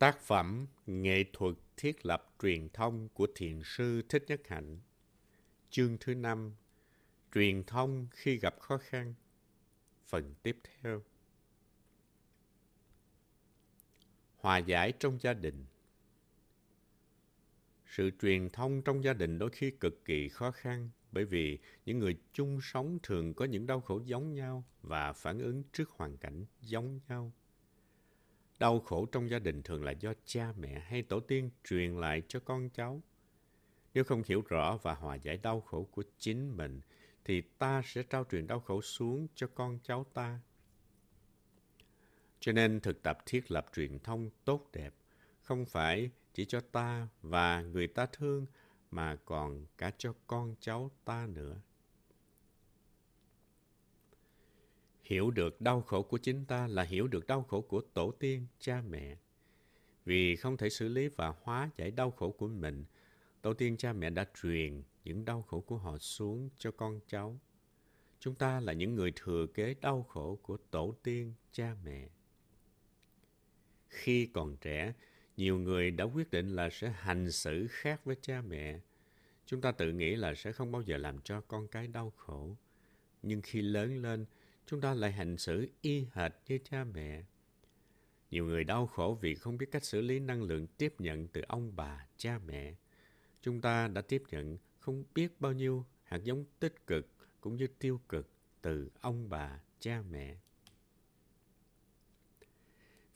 Tác phẩm Nghệ thuật thiết lập truyền thông của Thiền sư Thích Nhất Hạnh. Chương thứ năm, Truyền thông khi gặp khó khăn. Phần tiếp theo. Hòa giải trong gia đình. Sự truyền thông trong gia đình đôi khi cực kỳ khó khăn bởi vì những người chung sống thường có những đau khổ giống nhau và phản ứng trước hoàn cảnh giống nhau. Đau khổ trong gia đình thường là do cha mẹ hay tổ tiên truyền lại cho con cháu. Nếu không hiểu rõ và hòa giải đau khổ của chính mình, thì ta sẽ trao truyền đau khổ xuống cho con cháu ta. Cho nên thực tập thiết lập truyền thông tốt đẹp không phải chỉ cho ta và người ta thương mà còn cả cho con cháu ta nữa. Hiểu được đau khổ của chính ta là hiểu được đau khổ của tổ tiên, cha mẹ. Vì không thể xử lý và hóa giải đau khổ của mình, tổ tiên cha mẹ đã truyền những đau khổ của họ xuống cho con cháu. Chúng ta là những người thừa kế đau khổ của tổ tiên, cha mẹ. Khi còn trẻ, nhiều người đã quyết định là sẽ hành xử khác với cha mẹ. Chúng ta tự nghĩ là sẽ không bao giờ làm cho con cái đau khổ. Nhưng khi lớn lên, chúng ta lại hành xử y hệt như cha mẹ. Nhiều người đau khổ vì không biết cách xử lý năng lượng tiếp nhận từ ông bà, cha mẹ. Chúng ta đã tiếp nhận không biết bao nhiêu hạt giống tích cực cũng như tiêu cực từ ông bà, cha mẹ.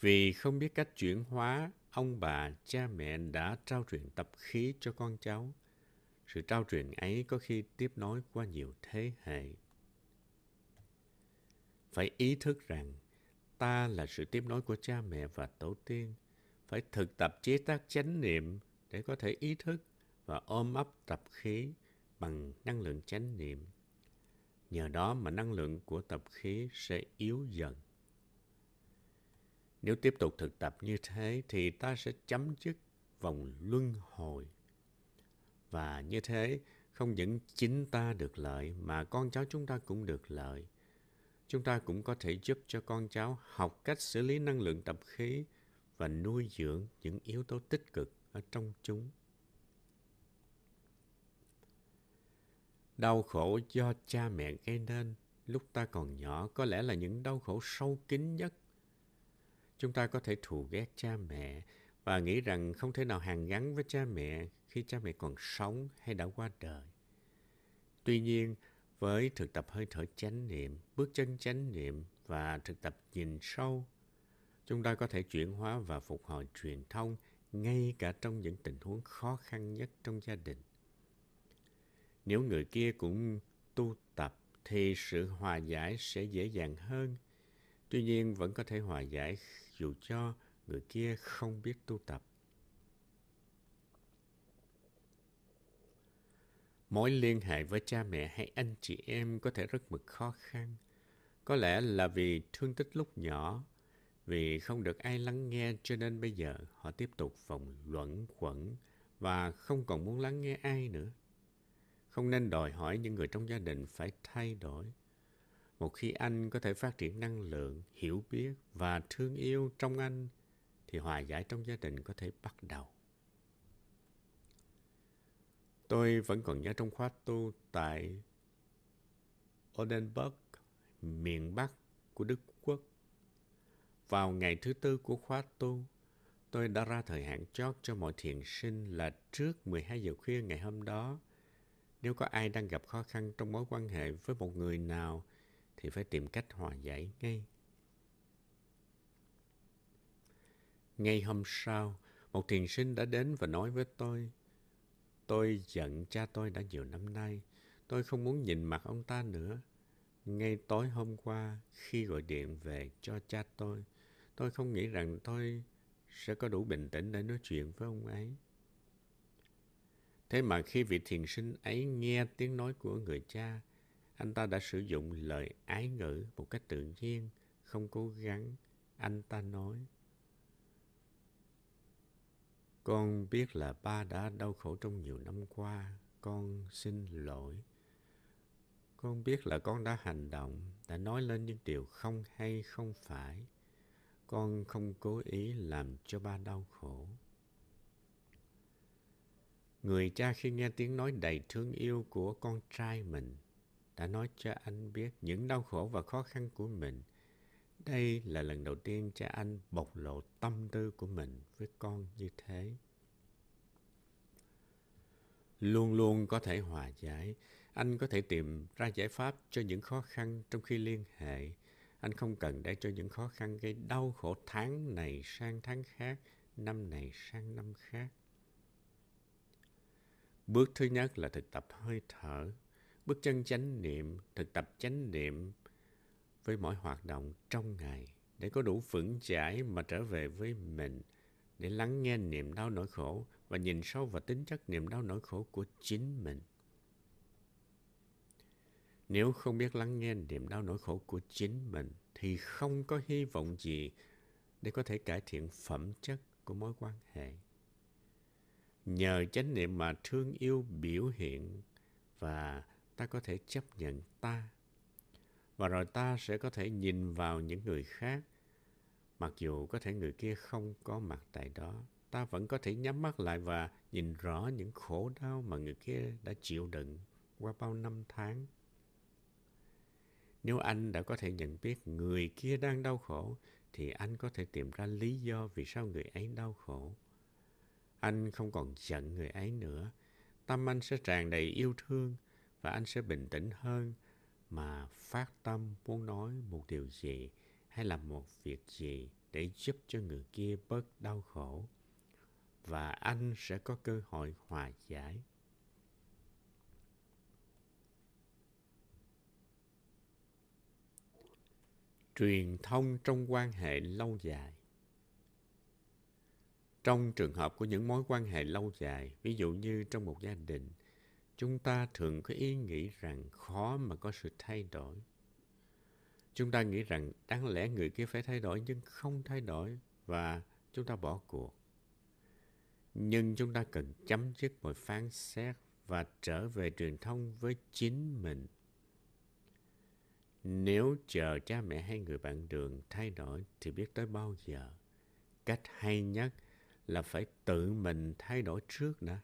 Vì không biết cách chuyển hóa, ông bà, cha mẹ đã trao truyền tập khí cho con cháu. Sự trao truyền ấy có khi tiếp nối qua nhiều thế hệ phải ý thức rằng ta là sự tiếp nối của cha mẹ và tổ tiên. Phải thực tập chế tác chánh niệm để có thể ý thức và ôm ấp tập khí bằng năng lượng chánh niệm. Nhờ đó mà năng lượng của tập khí sẽ yếu dần. Nếu tiếp tục thực tập như thế thì ta sẽ chấm dứt vòng luân hồi. Và như thế, không những chính ta được lợi mà con cháu chúng ta cũng được lợi chúng ta cũng có thể giúp cho con cháu học cách xử lý năng lượng tập khí và nuôi dưỡng những yếu tố tích cực ở trong chúng. Đau khổ do cha mẹ gây nên lúc ta còn nhỏ có lẽ là những đau khổ sâu kín nhất. Chúng ta có thể thù ghét cha mẹ và nghĩ rằng không thể nào hàn gắn với cha mẹ khi cha mẹ còn sống hay đã qua đời. Tuy nhiên, với thực tập hơi thở chánh niệm, bước chân chánh niệm và thực tập nhìn sâu, chúng ta có thể chuyển hóa và phục hồi truyền thông ngay cả trong những tình huống khó khăn nhất trong gia đình. Nếu người kia cũng tu tập thì sự hòa giải sẽ dễ dàng hơn. Tuy nhiên vẫn có thể hòa giải dù cho người kia không biết tu tập. Mối liên hệ với cha mẹ hay anh chị em có thể rất mực khó khăn. Có lẽ là vì thương tích lúc nhỏ, vì không được ai lắng nghe cho nên bây giờ họ tiếp tục vòng luẩn quẩn và không còn muốn lắng nghe ai nữa. Không nên đòi hỏi những người trong gia đình phải thay đổi. Một khi anh có thể phát triển năng lượng, hiểu biết và thương yêu trong anh, thì hòa giải trong gia đình có thể bắt đầu. Tôi vẫn còn nhớ trong khóa tu tại Oldenburg, miền Bắc của Đức Quốc. Vào ngày thứ tư của khóa tu, tôi đã ra thời hạn chót cho mọi thiền sinh là trước 12 giờ khuya ngày hôm đó. Nếu có ai đang gặp khó khăn trong mối quan hệ với một người nào, thì phải tìm cách hòa giải ngay. Ngay hôm sau, một thiền sinh đã đến và nói với tôi – Tôi giận cha tôi đã nhiều năm nay. Tôi không muốn nhìn mặt ông ta nữa. Ngay tối hôm qua, khi gọi điện về cho cha tôi, tôi không nghĩ rằng tôi sẽ có đủ bình tĩnh để nói chuyện với ông ấy. Thế mà khi vị thiền sinh ấy nghe tiếng nói của người cha, anh ta đã sử dụng lời ái ngữ một cách tự nhiên, không cố gắng. Anh ta nói, con biết là ba đã đau khổ trong nhiều năm qua. Con xin lỗi. Con biết là con đã hành động, đã nói lên những điều không hay, không phải. con không cố ý làm cho ba đau khổ. Người cha khi nghe tiếng nói đầy thương yêu của con trai mình đã nói cho anh biết những đau khổ và khó khăn của mình. Đây là lần đầu tiên cha anh bộc lộ tâm tư của mình với con như thế. Luôn luôn có thể hòa giải. Anh có thể tìm ra giải pháp cho những khó khăn trong khi liên hệ. Anh không cần để cho những khó khăn gây đau khổ tháng này sang tháng khác, năm này sang năm khác. Bước thứ nhất là thực tập hơi thở. Bước chân chánh niệm, thực tập chánh niệm với mọi hoạt động trong ngày để có đủ vững chãi mà trở về với mình, để lắng nghe niềm đau nỗi khổ và nhìn sâu vào tính chất niềm đau nỗi khổ của chính mình. Nếu không biết lắng nghe niềm đau nỗi khổ của chính mình thì không có hy vọng gì để có thể cải thiện phẩm chất của mối quan hệ. Nhờ chánh niệm mà thương yêu biểu hiện và ta có thể chấp nhận ta. Và rồi ta sẽ có thể nhìn vào những người khác. Mặc dù có thể người kia không có mặt tại đó, ta vẫn có thể nhắm mắt lại và nhìn rõ những khổ đau mà người kia đã chịu đựng qua bao năm tháng. Nếu anh đã có thể nhận biết người kia đang đau khổ, thì anh có thể tìm ra lý do vì sao người ấy đau khổ. Anh không còn giận người ấy nữa. Tâm anh sẽ tràn đầy yêu thương và anh sẽ bình tĩnh hơn mà phát tâm muốn nói một điều gì hay làm một việc gì để giúp cho người kia bớt đau khổ. Và anh sẽ có cơ hội hòa giải. Truyền thông trong quan hệ lâu dài. Trong trường hợp của những mối quan hệ lâu dài, ví dụ như trong một gia đình chúng ta thường có ý nghĩ rằng khó mà có sự thay đổi. Chúng ta nghĩ rằng đáng lẽ người kia phải thay đổi nhưng không thay đổi và chúng ta bỏ cuộc. Nhưng chúng ta cần chấm dứt mọi phán xét và trở về truyền thông với chính mình. Nếu chờ cha mẹ hay người bạn đường thay đổi thì biết tới bao giờ. Cách hay nhất là phải tự mình thay đổi trước đã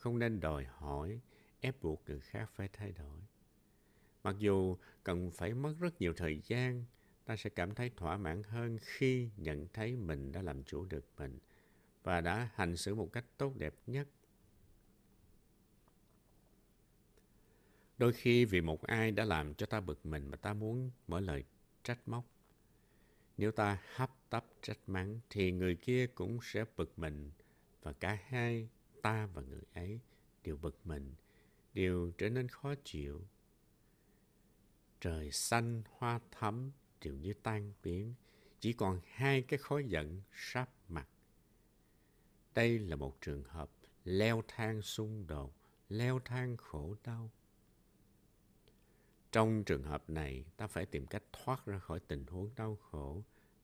không nên đòi hỏi ép buộc người khác phải thay đổi. Mặc dù cần phải mất rất nhiều thời gian, ta sẽ cảm thấy thỏa mãn hơn khi nhận thấy mình đã làm chủ được mình và đã hành xử một cách tốt đẹp nhất. Đôi khi vì một ai đã làm cho ta bực mình mà ta muốn mở lời trách móc. Nếu ta hấp tấp trách mắng thì người kia cũng sẽ bực mình và cả hai ta và người ấy đều bực mình, đều trở nên khó chịu. Trời xanh, hoa thắm đều như tan biến, chỉ còn hai cái khói giận sắp mặt. Đây là một trường hợp leo thang xung đột, leo thang khổ đau. Trong trường hợp này, ta phải tìm cách thoát ra khỏi tình huống đau khổ,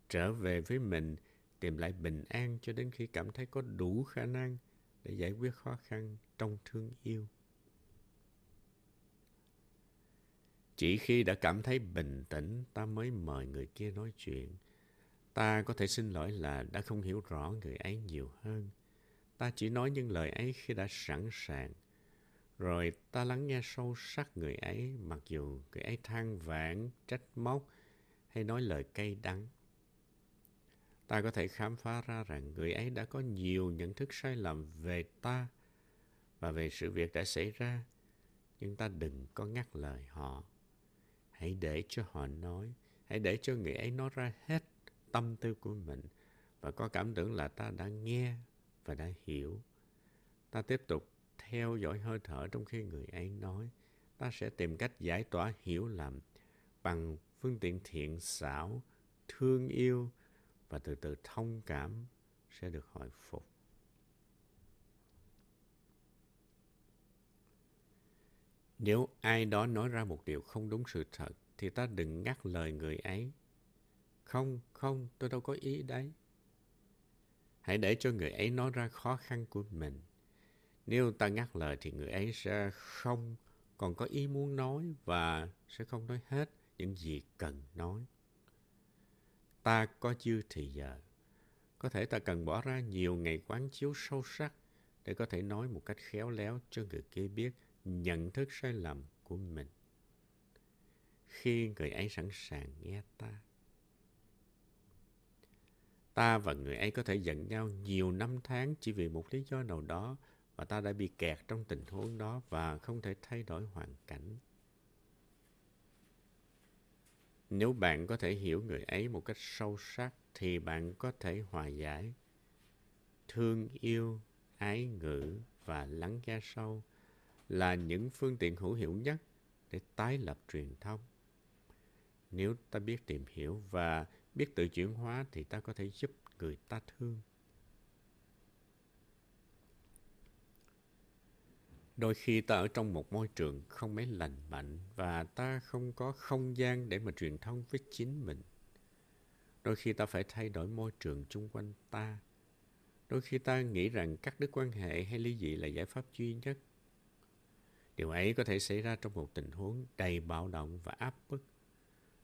trở về với mình, tìm lại bình an cho đến khi cảm thấy có đủ khả năng để giải quyết khó khăn trong thương yêu. Chỉ khi đã cảm thấy bình tĩnh, ta mới mời người kia nói chuyện. Ta có thể xin lỗi là đã không hiểu rõ người ấy nhiều hơn. Ta chỉ nói những lời ấy khi đã sẵn sàng. Rồi ta lắng nghe sâu sắc người ấy, mặc dù người ấy than vãn, trách móc hay nói lời cay đắng ta có thể khám phá ra rằng người ấy đã có nhiều nhận thức sai lầm về ta và về sự việc đã xảy ra. Nhưng ta đừng có ngắt lời họ. Hãy để cho họ nói, hãy để cho người ấy nói ra hết tâm tư của mình và có cảm tưởng là ta đã nghe và đã hiểu. Ta tiếp tục theo dõi hơi thở trong khi người ấy nói. Ta sẽ tìm cách giải tỏa hiểu lầm bằng phương tiện thiện xảo, thương yêu và từ từ thông cảm sẽ được hồi phục. Nếu ai đó nói ra một điều không đúng sự thật, thì ta đừng ngắt lời người ấy. Không không, tôi đâu có ý đấy. Hãy để cho người ấy nói ra khó khăn của mình. Nếu ta ngắt lời thì người ấy sẽ không còn có ý muốn nói và sẽ không nói hết những gì cần nói ta có dư thì giờ. Có thể ta cần bỏ ra nhiều ngày quán chiếu sâu sắc để có thể nói một cách khéo léo cho người kia biết nhận thức sai lầm của mình. Khi người ấy sẵn sàng nghe ta. Ta và người ấy có thể giận nhau nhiều năm tháng chỉ vì một lý do nào đó và ta đã bị kẹt trong tình huống đó và không thể thay đổi hoàn cảnh. Nếu bạn có thể hiểu người ấy một cách sâu sắc thì bạn có thể hòa giải, thương yêu, ái ngữ và lắng nghe sâu là những phương tiện hữu hiệu nhất để tái lập truyền thông. Nếu ta biết tìm hiểu và biết tự chuyển hóa thì ta có thể giúp người ta thương. Đôi khi ta ở trong một môi trường không mấy lành mạnh và ta không có không gian để mà truyền thông với chính mình. Đôi khi ta phải thay đổi môi trường chung quanh ta. Đôi khi ta nghĩ rằng cắt đứt quan hệ hay ly dị là giải pháp duy nhất. Điều ấy có thể xảy ra trong một tình huống đầy bạo động và áp bức.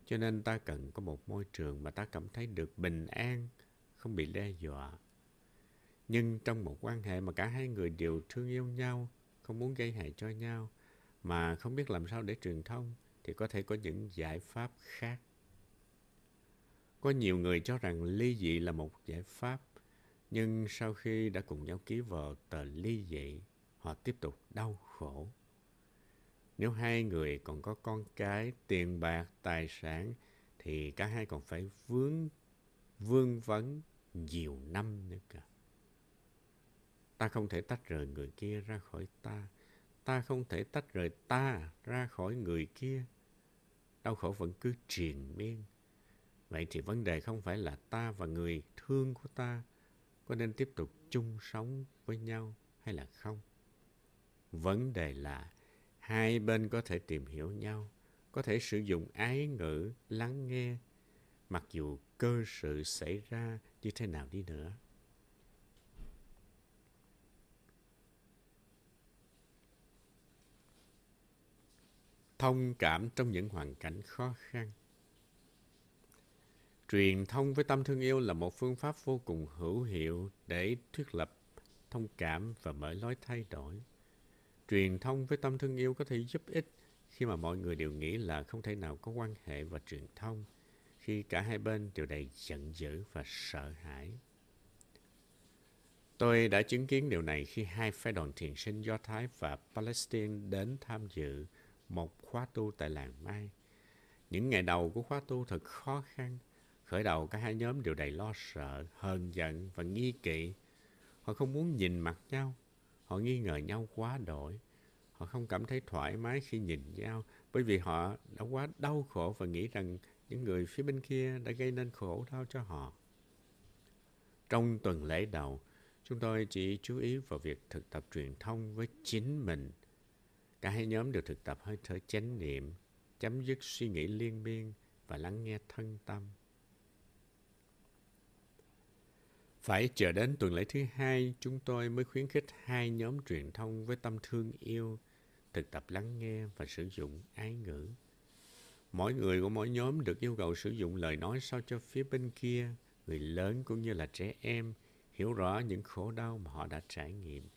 Cho nên ta cần có một môi trường mà ta cảm thấy được bình an, không bị đe dọa. Nhưng trong một quan hệ mà cả hai người đều thương yêu nhau, không muốn gây hại cho nhau, mà không biết làm sao để truyền thông, thì có thể có những giải pháp khác. Có nhiều người cho rằng ly dị là một giải pháp, nhưng sau khi đã cùng nhau ký vào tờ ly dị, họ tiếp tục đau khổ. Nếu hai người còn có con cái, tiền bạc, tài sản, thì cả hai còn phải vướng, vương vấn nhiều năm nữa cả. Ta không thể tách rời người kia ra khỏi ta. Ta không thể tách rời ta ra khỏi người kia. Đau khổ vẫn cứ triền miên. Vậy thì vấn đề không phải là ta và người thương của ta có nên tiếp tục chung sống với nhau hay là không. Vấn đề là hai bên có thể tìm hiểu nhau, có thể sử dụng ái ngữ, lắng nghe, mặc dù cơ sự xảy ra như thế nào đi nữa. Thông cảm trong những hoàn cảnh khó khăn. Truyền thông với tâm thương yêu là một phương pháp vô cùng hữu hiệu để thuyết lập thông cảm và mở lối thay đổi. Truyền thông với tâm thương yêu có thể giúp ích khi mà mọi người đều nghĩ là không thể nào có quan hệ và truyền thông, khi cả hai bên đều đầy giận dữ và sợ hãi. Tôi đã chứng kiến điều này khi hai phái đoàn thiền sinh Do Thái và Palestine đến tham dự một khóa tu tại làng Mai. Những ngày đầu của khóa tu thật khó khăn. Khởi đầu cả hai nhóm đều đầy lo sợ, hờn giận và nghi kỵ. Họ không muốn nhìn mặt nhau. Họ nghi ngờ nhau quá đổi. Họ không cảm thấy thoải mái khi nhìn nhau bởi vì họ đã quá đau khổ và nghĩ rằng những người phía bên kia đã gây nên khổ đau cho họ. Trong tuần lễ đầu, chúng tôi chỉ chú ý vào việc thực tập truyền thông với chính mình. Cả hai nhóm đều thực tập hơi thở chánh niệm, chấm dứt suy nghĩ liên miên và lắng nghe thân tâm. Phải chờ đến tuần lễ thứ hai, chúng tôi mới khuyến khích hai nhóm truyền thông với tâm thương yêu, thực tập lắng nghe và sử dụng ái ngữ. Mỗi người của mỗi nhóm được yêu cầu sử dụng lời nói sao cho phía bên kia, người lớn cũng như là trẻ em, hiểu rõ những khổ đau mà họ đã trải nghiệm.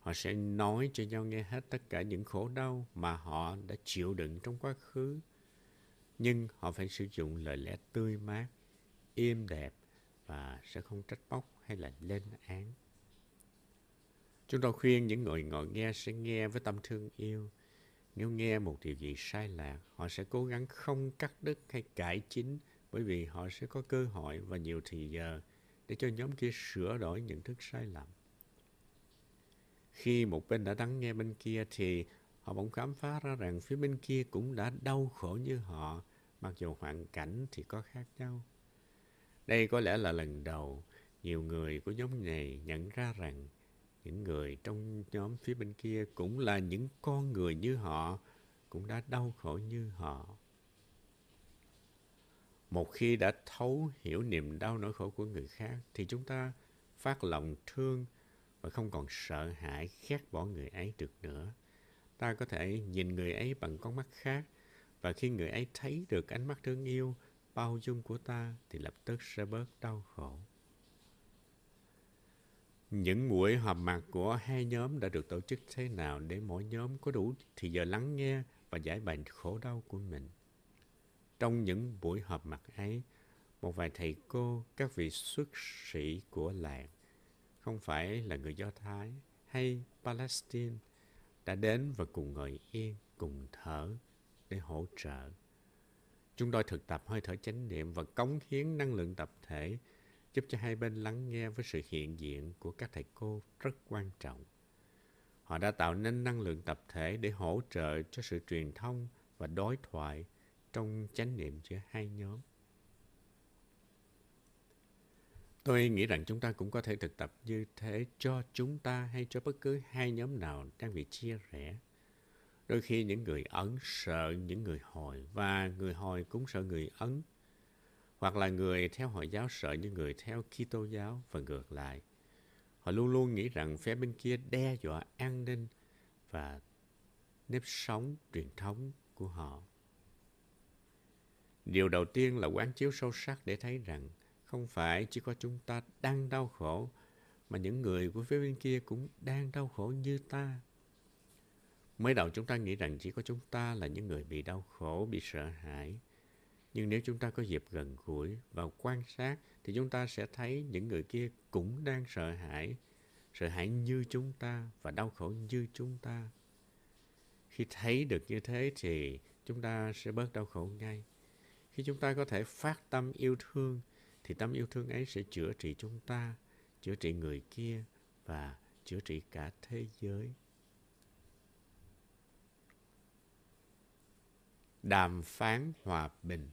Họ sẽ nói cho nhau nghe hết tất cả những khổ đau mà họ đã chịu đựng trong quá khứ. Nhưng họ phải sử dụng lời lẽ tươi mát, êm đẹp và sẽ không trách móc hay là lên án. Chúng tôi khuyên những người ngồi nghe sẽ nghe với tâm thương yêu, nếu nghe một điều gì sai lạc, họ sẽ cố gắng không cắt đứt hay cải chính bởi vì họ sẽ có cơ hội và nhiều thì giờ để cho nhóm kia sửa đổi nhận thức sai lầm. Khi một bên đã lắng nghe bên kia thì họ bỗng khám phá ra rằng phía bên kia cũng đã đau khổ như họ, mặc dù hoàn cảnh thì có khác nhau. Đây có lẽ là lần đầu nhiều người của nhóm này nhận ra rằng những người trong nhóm phía bên kia cũng là những con người như họ, cũng đã đau khổ như họ. Một khi đã thấu hiểu niềm đau nỗi khổ của người khác thì chúng ta phát lòng thương và không còn sợ hãi khét bỏ người ấy được nữa. Ta có thể nhìn người ấy bằng con mắt khác và khi người ấy thấy được ánh mắt thương yêu, bao dung của ta thì lập tức sẽ bớt đau khổ. Những buổi họp mặt của hai nhóm đã được tổ chức thế nào để mỗi nhóm có đủ thì giờ lắng nghe và giải bày khổ đau của mình. Trong những buổi họp mặt ấy, một vài thầy cô, các vị xuất sĩ của làng, không phải là người Do Thái hay Palestine, đã đến và cùng ngồi yên, cùng thở để hỗ trợ. Chúng tôi thực tập hơi thở chánh niệm và cống hiến năng lượng tập thể giúp cho hai bên lắng nghe với sự hiện diện của các thầy cô rất quan trọng. Họ đã tạo nên năng lượng tập thể để hỗ trợ cho sự truyền thông và đối thoại trong chánh niệm giữa hai nhóm. Tôi nghĩ rằng chúng ta cũng có thể thực tập như thế cho chúng ta hay cho bất cứ hai nhóm nào đang bị chia rẽ. Đôi khi những người Ấn sợ những người Hồi và người Hồi cũng sợ người Ấn. Hoặc là người theo Hồi giáo sợ những người theo Kitô giáo và ngược lại. Họ luôn luôn nghĩ rằng phía bên kia đe dọa an ninh và nếp sống truyền thống của họ. Điều đầu tiên là quán chiếu sâu sắc để thấy rằng không phải chỉ có chúng ta đang đau khổ, mà những người của phía bên kia cũng đang đau khổ như ta. Mới đầu chúng ta nghĩ rằng chỉ có chúng ta là những người bị đau khổ, bị sợ hãi. Nhưng nếu chúng ta có dịp gần gũi và quan sát thì chúng ta sẽ thấy những người kia cũng đang sợ hãi, sợ hãi như chúng ta và đau khổ như chúng ta. Khi thấy được như thế thì chúng ta sẽ bớt đau khổ ngay. Khi chúng ta có thể phát tâm yêu thương thì tâm yêu thương ấy sẽ chữa trị chúng ta, chữa trị người kia và chữa trị cả thế giới. Đàm phán hòa bình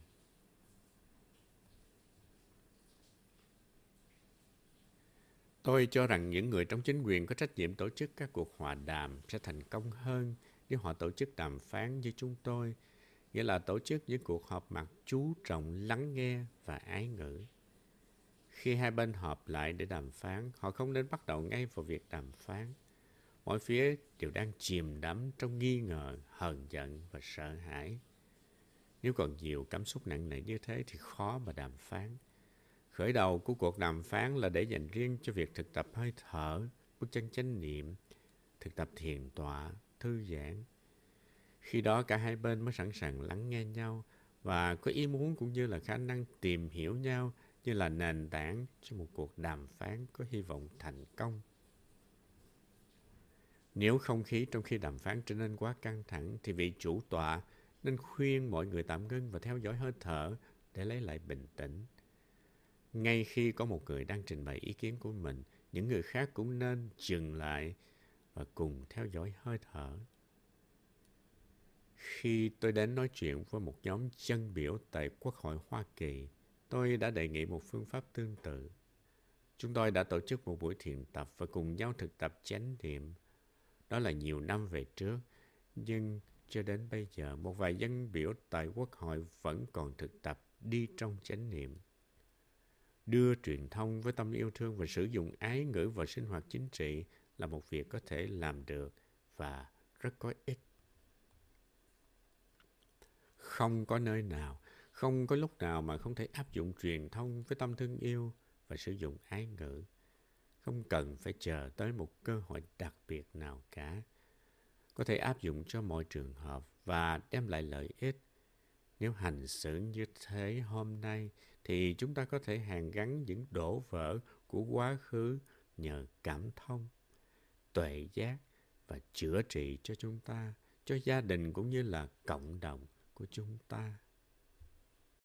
Tôi cho rằng những người trong chính quyền có trách nhiệm tổ chức các cuộc hòa đàm sẽ thành công hơn nếu họ tổ chức đàm phán như chúng tôi, nghĩa là tổ chức những cuộc họp mặt chú trọng lắng nghe và ái ngữ. Khi hai bên họp lại để đàm phán, họ không nên bắt đầu ngay vào việc đàm phán. Mỗi phía đều đang chìm đắm trong nghi ngờ, hờn giận và sợ hãi. Nếu còn nhiều cảm xúc nặng nề như thế thì khó mà đàm phán. Khởi đầu của cuộc đàm phán là để dành riêng cho việc thực tập hơi thở, bước chân chánh niệm, thực tập thiền tọa, thư giãn. Khi đó cả hai bên mới sẵn sàng lắng nghe nhau và có ý muốn cũng như là khả năng tìm hiểu nhau như là nền tảng cho một cuộc đàm phán có hy vọng thành công. Nếu không khí trong khi đàm phán trở nên quá căng thẳng thì vị chủ tọa nên khuyên mọi người tạm ngưng và theo dõi hơi thở để lấy lại bình tĩnh. Ngay khi có một người đang trình bày ý kiến của mình, những người khác cũng nên dừng lại và cùng theo dõi hơi thở. Khi tôi đến nói chuyện với một nhóm dân biểu tại Quốc hội Hoa Kỳ, tôi đã đề nghị một phương pháp tương tự. Chúng tôi đã tổ chức một buổi thiền tập và cùng nhau thực tập chánh niệm. Đó là nhiều năm về trước, nhưng cho đến bây giờ một vài dân biểu tại quốc hội vẫn còn thực tập đi trong chánh niệm. Đưa truyền thông với tâm yêu thương và sử dụng ái ngữ vào sinh hoạt chính trị là một việc có thể làm được và rất có ích. Không có nơi nào không có lúc nào mà không thể áp dụng truyền thông với tâm thương yêu và sử dụng ái ngữ. Không cần phải chờ tới một cơ hội đặc biệt nào cả. Có thể áp dụng cho mọi trường hợp và đem lại lợi ích. Nếu hành xử như thế hôm nay thì chúng ta có thể hàn gắn những đổ vỡ của quá khứ nhờ cảm thông, tuệ giác và chữa trị cho chúng ta, cho gia đình cũng như là cộng đồng của chúng ta.